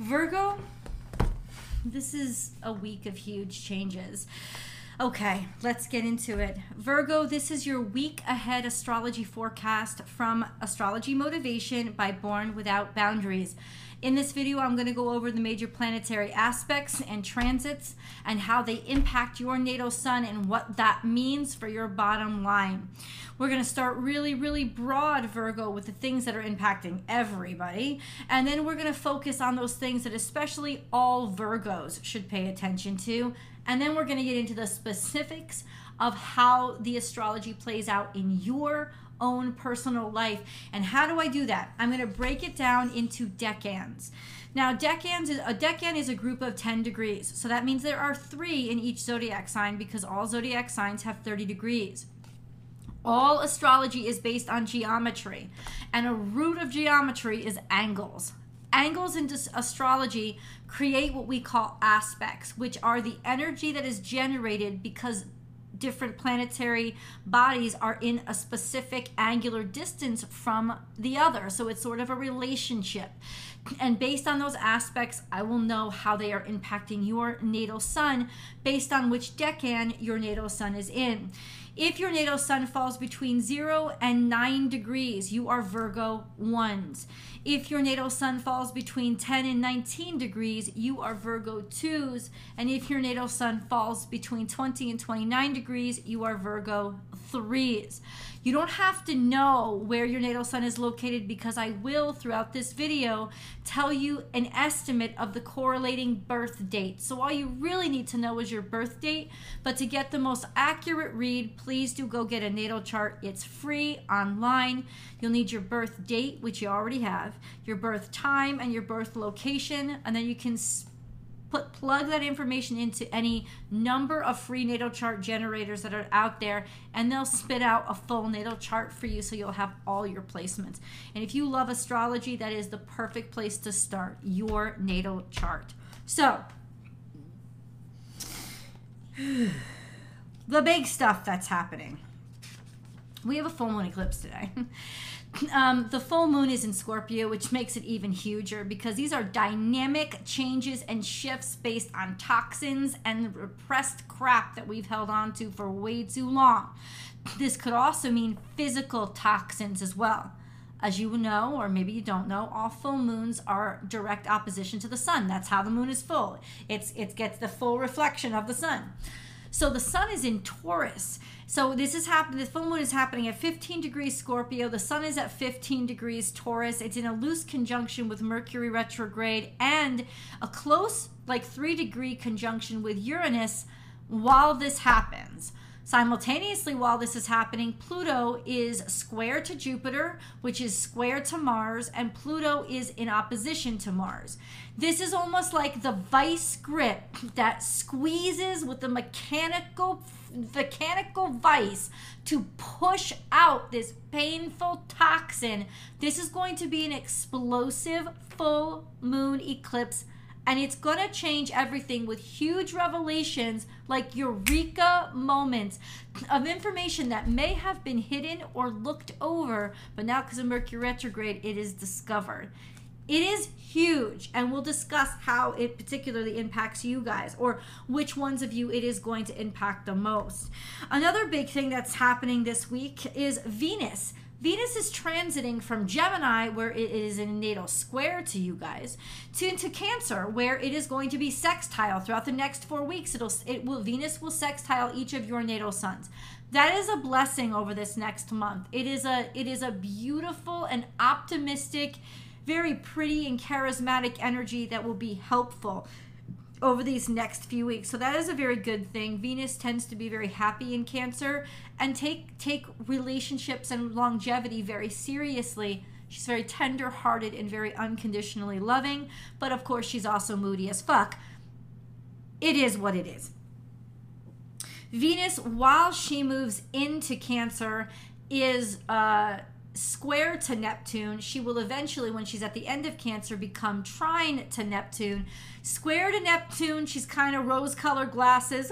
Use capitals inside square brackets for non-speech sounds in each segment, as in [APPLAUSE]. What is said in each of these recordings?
Virgo, this is a week of huge changes. Okay, let's get into it. Virgo, this is your week ahead astrology forecast from Astrology Motivation by Born Without Boundaries. In this video, I'm going to go over the major planetary aspects and transits and how they impact your natal sun and what that means for your bottom line. We're going to start really, really broad, Virgo, with the things that are impacting everybody. And then we're going to focus on those things that especially all Virgos should pay attention to. And then we're going to get into the specifics of how the astrology plays out in your own personal life. And how do I do that? I'm going to break it down into decans. Now, decans is, a decan is a group of 10 degrees. So that means there are three in each zodiac sign because all zodiac signs have 30 degrees. All astrology is based on geometry, and a root of geometry is angles. Angles in astrology create what we call aspects, which are the energy that is generated because different planetary bodies are in a specific angular distance from the other. So it's sort of a relationship. And based on those aspects, I will know how they are impacting your natal sun based on which decan your natal sun is in. If your natal sun falls between 0 and 9 degrees, you are Virgo 1s. If your natal sun falls between 10 and 19 degrees, you are Virgo 2s. And if your natal sun falls between 20 and 29 degrees, you are Virgo 3s. You don't have to know where your natal sun is located because I will, throughout this video, tell you an estimate of the correlating birth date. So all you really need to know is your birth date. But to get the most accurate read, please do go get a natal chart. It's free online. You'll need your birth date, which you already have, your birth time, and your birth location. And then you can put plug that information into any number of free natal chart generators that are out there and they'll spit out a full natal chart for you so you'll have all your placements and if you love astrology that is the perfect place to start your natal chart so [SIGHS] [SIGHS] the big stuff that's happening we have a full moon eclipse today [LAUGHS] Um, the full moon is in Scorpio, which makes it even huger because these are dynamic changes and shifts based on toxins and repressed crap that we've held on to for way too long. This could also mean physical toxins as well. As you know, or maybe you don't know, all full moons are direct opposition to the sun. That's how the moon is full. It's it gets the full reflection of the sun. So the sun is in Taurus. So this is happening. The full moon is happening at 15 degrees Scorpio. The sun is at 15 degrees Taurus. It's in a loose conjunction with Mercury retrograde and a close, like three degree conjunction with Uranus while this happens. Simultaneously, while this is happening, Pluto is square to Jupiter, which is square to Mars, and Pluto is in opposition to Mars. This is almost like the vice grip that squeezes with the mechanical mechanical vice to push out this painful toxin. This is going to be an explosive full moon eclipse and it's going to change everything with huge revelations like eureka moments of information that may have been hidden or looked over but now because of mercury retrograde it is discovered. It is huge and we'll discuss how it particularly impacts you guys or which ones of you it is going to impact the most. Another big thing that's happening this week is venus Venus is transiting from Gemini, where it is in natal square to you guys, to into Cancer, where it is going to be sextile throughout the next four weeks. It'll it will Venus will sextile each of your natal suns. That is a blessing over this next month. It is a it is a beautiful and optimistic, very pretty and charismatic energy that will be helpful over these next few weeks. So that is a very good thing. Venus tends to be very happy in Cancer and take take relationships and longevity very seriously. She's very tender-hearted and very unconditionally loving, but of course she's also moody as fuck. It is what it is. Venus, while she moves into Cancer, is uh, square to Neptune. She will eventually, when she's at the end of Cancer, become trine to Neptune. Square to Neptune, she's kind of rose colored glasses.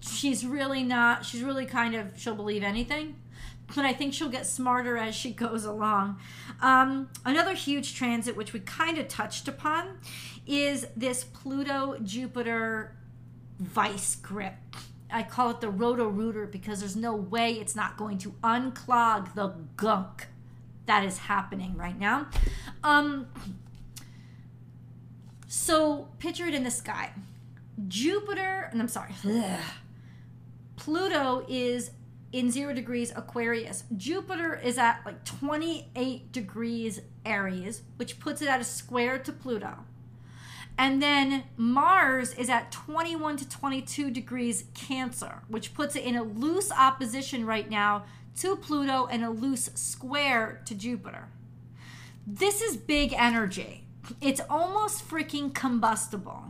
She's really not, she's really kind of, she'll believe anything. but I think she'll get smarter as she [LAUGHS] goes along. Um, another huge transit, which we kind of touched upon, is this Pluto Jupiter vice grip. I call it the roto rooter because there's no way it's not going to unclog the gunk that is happening right now. Um, so picture it in the sky. Jupiter, and I'm sorry, ugh, [SIGHS] Pluto is in zero degrees Aquarius. Jupiter is at like 28 degrees Aries, which puts it at a square to Pluto. And then Mars is at 21 to 22 degrees Cancer, which puts it in a loose opposition right now to Pluto and a loose square to Jupiter. This is big energy. It's almost freaking combustible.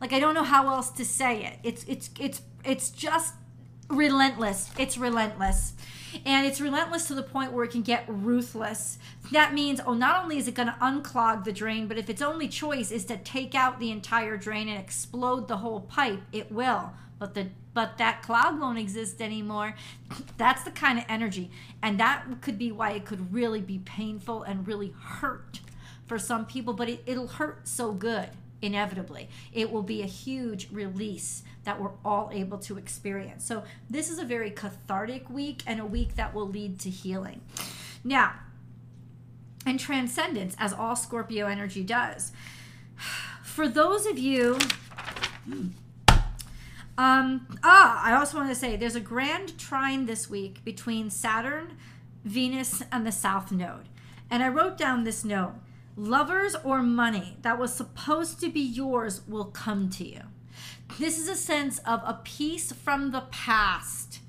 Like I don't know how else to say it. It's it's it's it's just relentless. It's relentless. And it's relentless to the point where it can get ruthless. That means, oh, not only is it going to unclog the drain, but if its only choice is to take out the entire drain and explode the whole pipe, it will. But the but that clog won't exist anymore. That's the kind of energy. And that could be why it could really be painful and really hurt for some people, but it, it'll hurt so good inevitably. It will be a huge release that we're all able to experience. So, this is a very cathartic week and a week that will lead to healing. Now, and transcendence, as all Scorpio energy does. [SIGHS] For those of you, um, ah, I also want to say there's a grand trine this week between Saturn, Venus, and the South Node. And I wrote down this note lovers or money that was supposed to be yours will come to you. This is a sense of a piece from the past,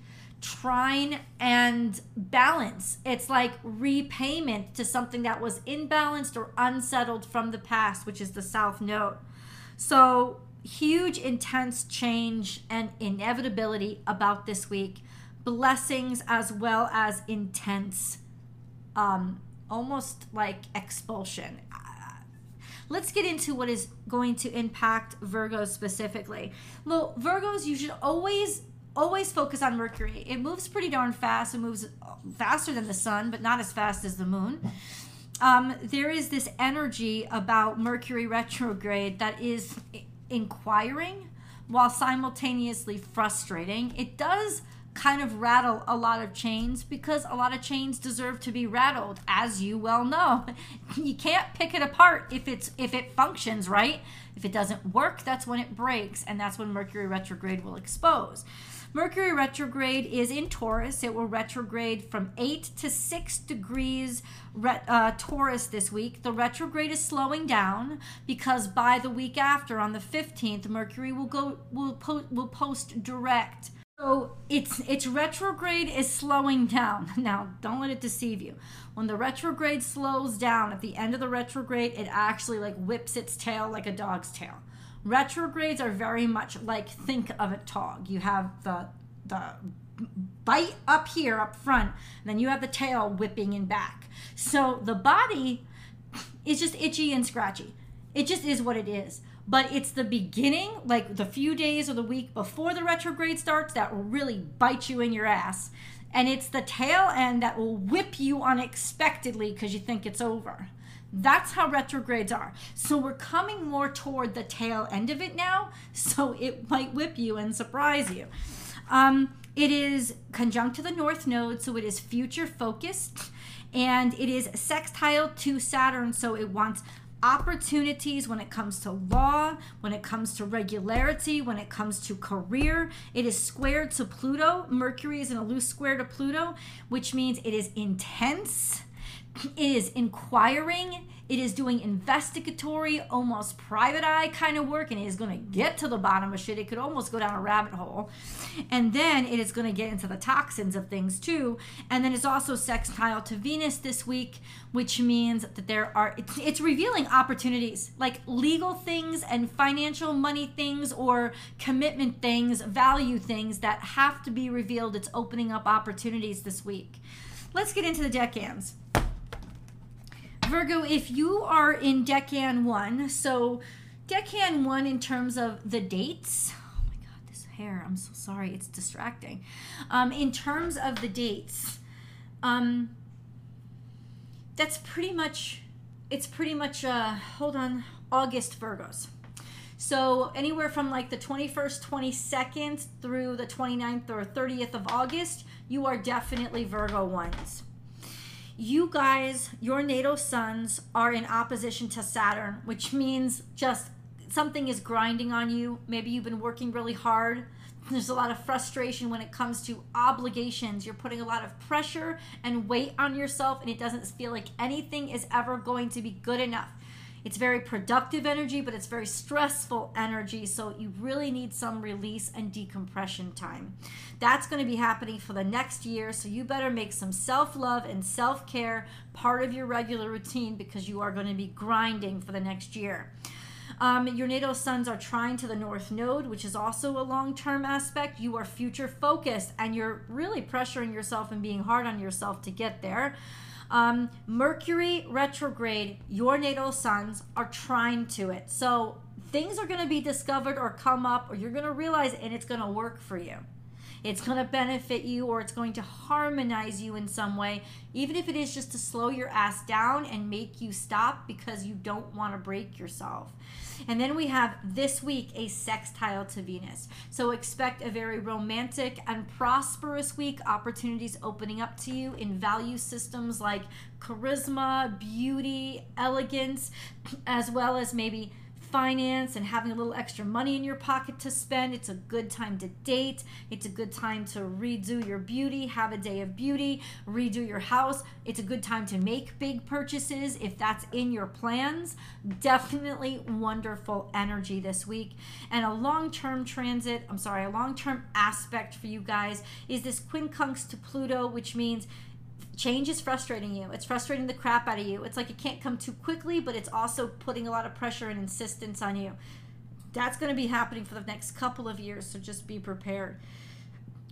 trine and balance. It's like repayment to something that was imbalanced or unsettled from the past, which is the South Node. So, huge, intense change and inevitability about this week. Blessings as well as intense um, almost like expulsion. Let's get into what is going to impact Virgos specifically. Well, Virgos, you should always always focus on Mercury. It moves pretty darn fast. It moves faster than the sun, but not as fast as the moon. Um, there is this energy about Mercury retrograde that is inquiring while simultaneously frustrating. It does kind of rattle a lot of chains because a lot of chains deserve to be rattled as you well know. [LAUGHS] You can't pick it apart if it's if it functions right? If it doesn't work that's when it breaks and that's when mercury retrograde will expose. Mercury retrograde is in taurus. It will retrograde from 8 to 6 degrees uh, taurus this week. The retrograde is slowing down because by the week after on the 15th mercury will go will, po- will post direct so it's its retrograde is slowing down. [LAUGHS] Now, don't let it deceive you. When the retrograde slows down at the end of the retrograde, it actually like whips its tail like a dog's tail. Retrogrades are very much like think of a dog. You have the the bite up here up front, then you have the tail whipping in back. So the body is just itchy and scratchy. It just is what it is but it's the beginning, like the few days or the week before the retrograde starts, that will really bite you in your ass. And it's the tail end that will whip you unexpectedly because you think it's over. That's how retrogrades are. So we're coming more toward the tail end of it now, [LAUGHS] so it might whip you and surprise you. Um, it is conjunct to the North Node, so it is future focused, and it is sextile to Saturn, so it wants opportunities when it comes to law, when it comes to regularity, when it comes to career. It is squared to Pluto. Mercury is in a loose square to Pluto, which means it is intense, [CLEARS THROAT] it is inquiring, it is doing investigatory, almost private eye kind of work, and it is going to get to the bottom of shit. It could almost go down a rabbit hole. And then it is going to get into the toxins of things too. And then it's also sextile to Venus this week, which means that there are, it's, it's revealing opportunities like legal things and financial money things or commitment things, value things that have to be revealed. It's opening up opportunities this week. Let's get into the decans. Virgo, if you are in Decan 1, so Decan 1 in terms of the dates, oh my god, this hair, I'm so sorry, it's distracting. Um, in terms of the dates, Um, that's pretty much, it's pretty much, uh, hold on, August Virgos. So anywhere from like the 21st, 22nd through the 29th or 30th of August, you are definitely Virgo ones. You guys, your natal suns are in opposition to Saturn, which means just something is grinding on you. Maybe you've been working really hard. There's a lot of frustration when it comes to obligations. You're putting a lot of pressure and weight on yourself, and it doesn't feel like anything is ever going to be good enough. It's very productive energy, but it's very stressful energy. So you really need some release and decompression time. That's going to be happening for the next year. So you better make some self love and self care part of your regular routine because you are going to be grinding for the next year. Um, your natal suns are trine to the north node, which is also a long term aspect. You are future focused and you're really pressuring yourself and being hard on yourself to get there. Um, Mercury retrograde, your natal suns are trine to it. So things are going to be discovered or come up, or you're going to realize, and it's going to work for you. It's going to benefit you or it's going to harmonize you in some way, even if it is just to slow your ass down and make you stop because you don't want to break yourself. And then we have this week a sextile to Venus. So expect a very romantic and prosperous week, opportunities opening up to you in value systems like charisma, beauty, elegance, [CLEARS THROAT] as well as maybe finance and having a little extra money in your pocket to spend. It's a good time to date. It's a good time to redo your beauty, have a day of beauty, redo your house. It's a good time to make big purchases if that's in your plans. Definitely wonderful energy this week. And a long term transit, I'm sorry, a long term aspect for you guys is this quincunx to Pluto, which means change is frustrating you. It's frustrating the crap out of you. It's like it can't come too quickly, but it's also putting a lot of pressure and insistence on you. That's going to be happening for the next couple of years, so just be prepared.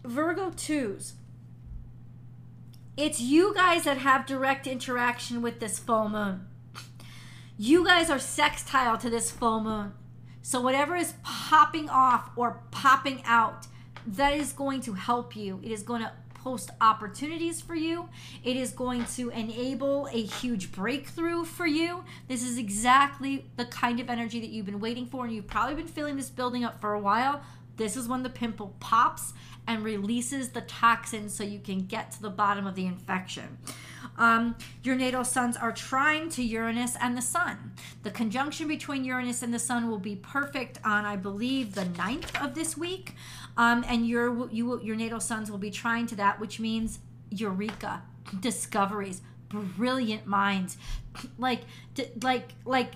Virgo 2s. It's you guys that have direct interaction with this full moon. You guys are sextile to this full moon. So, whatever is popping off or popping out, that is going to help you. It is going to opportunities for you. It is going to enable a huge breakthrough for you. This is exactly the kind of energy that you've been waiting for, and you've probably been feeling this building up for a while. This is when the pimple pops and releases the toxin so you can get to the bottom of the infection. Um, your natal suns are trine to Uranus and the Sun. The conjunction between Uranus and the Sun will be perfect on, I believe, the 9th of this week. Um, and your you your natal suns will be trine to that, which means eureka, discoveries, brilliant minds, like like like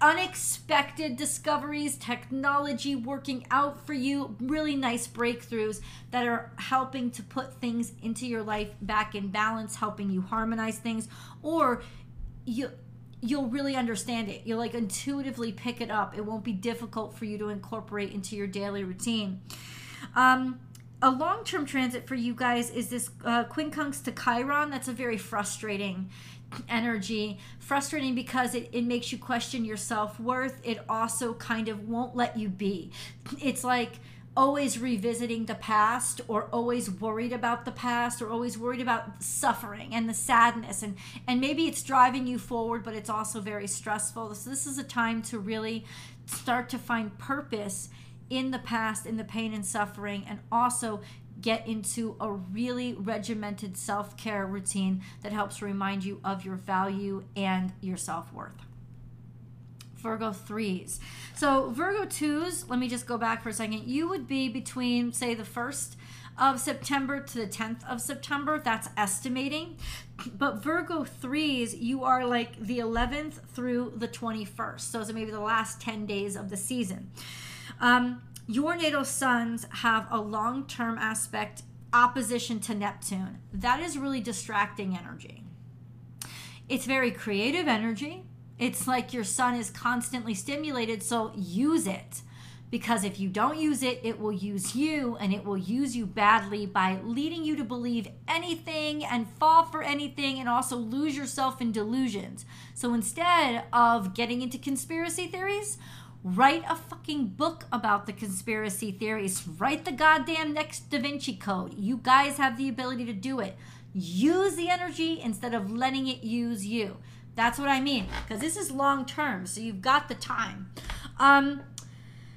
unexpected discoveries, technology working out for you, really nice breakthroughs that are helping to put things into your life back in balance, helping you harmonize things, or you you'll really understand it. You'll like intuitively pick it up. It won't be difficult for you to incorporate into your daily routine. Um, a long term transit for you guys is this uh, quincunx to Chiron. That's a very frustrating energy. Frustrating because it, it makes you question your self worth. It also kind of won't let you be. It's like, always revisiting the past or always worried about the past or always worried about suffering and the sadness and and maybe it's driving you forward but it's also very stressful so this is a time to really start to find purpose in the past, in the pain and suffering, and also get into a really regimented self care routine that helps remind you of your value and your self worth. Virgo 3s. So, Virgo 2s, let me just go back for a second. You would be between, say, the 1st of September to the 10th of September. That's estimating. But Virgo 3s, you are like the 11th through the 21st. So, it's maybe the last 10 days of the season. Um, your natal suns have a long term aspect opposition to Neptune. That is really distracting energy. It's very creative energy. It's like your sun is constantly stimulated, so use it. Because if you don't use it, it will use you and it will use you badly by leading you to believe anything and fall for anything and also lose yourself in delusions. So instead of getting into conspiracy theories, Write a fucking book about the conspiracy theories. Write the goddamn next Da Vinci Code. You guys have the ability to do it. use the energy instead of letting it use you. That's what I mean. Because this is long term, so you've got the time. Um,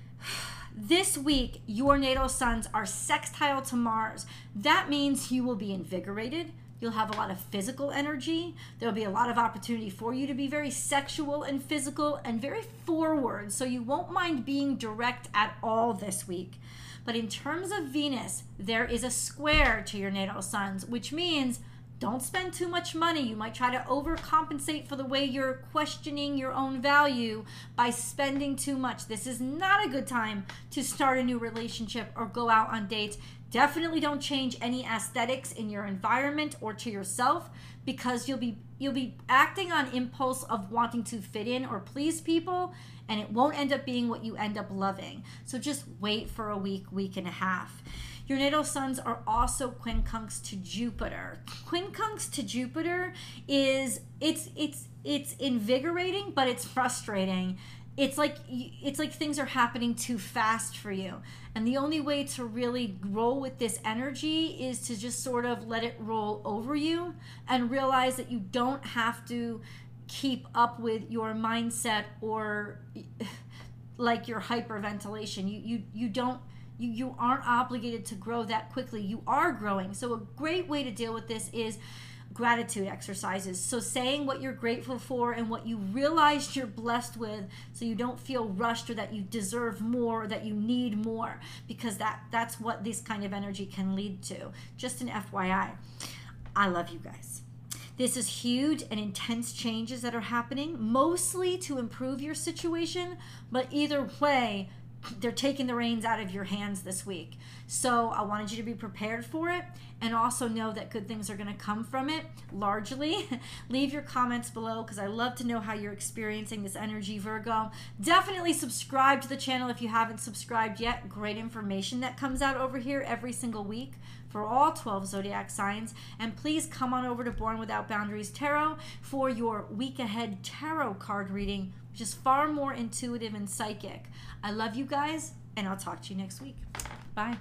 [SIGHS] this week, your natal suns are sextile to Mars. That means you will be invigorated. You'll have a lot of physical energy. There'll be a lot of opportunity for you to be very sexual and physical and very forward. So you won't mind being direct at all this week. But in terms of Venus, there is a square to your natal suns, which means don't spend too much money. You might try to overcompensate for the way you're questioning your own value by spending too much. This is not a good time to start a new relationship or go out on dates. Definitely don't change any aesthetics in your environment or to yourself because you'll be you'll be acting on impulse of wanting to fit in or please people and it won't end up being what you end up loving. So just wait for a week, week and a half. Your natal suns are also quincunx to Jupiter. Quincunx to Jupiter is it's it's it's invigorating, but it's frustrating. It's like it's like things are happening too fast for you. And the only way to really roll with this energy is to just sort of let it roll over you and realize that you don't have to keep up with your mindset or [LAUGHS] like your hyperventilation. You you you don't you, you aren't obligated to grow that quickly. You are growing. So, a great way to deal with this is gratitude exercises. So, saying what you're grateful for and what you realized you're blessed with so you don't feel rushed or that you deserve more or that you need more because that that's what this kind of energy can lead to. Just an FYI. I love you guys. This is huge and intense changes that are happening, mostly to improve your situation, but either way, they're taking the reins out of your hands this week. So I wanted you to be prepared for it and also know that good things are going to come from it largely. [LAUGHS] Leave your comments below because I love to know how you're experiencing this energy, Virgo. Definitely subscribe to the channel if you haven't subscribed yet. Great information that comes out over here every single week for all 12 zodiac signs. And please come on over to Born Without Boundaries Tarot for your week ahead tarot card reading is far more intuitive and psychic. I love you guys, and I'll talk to you next week. Bye.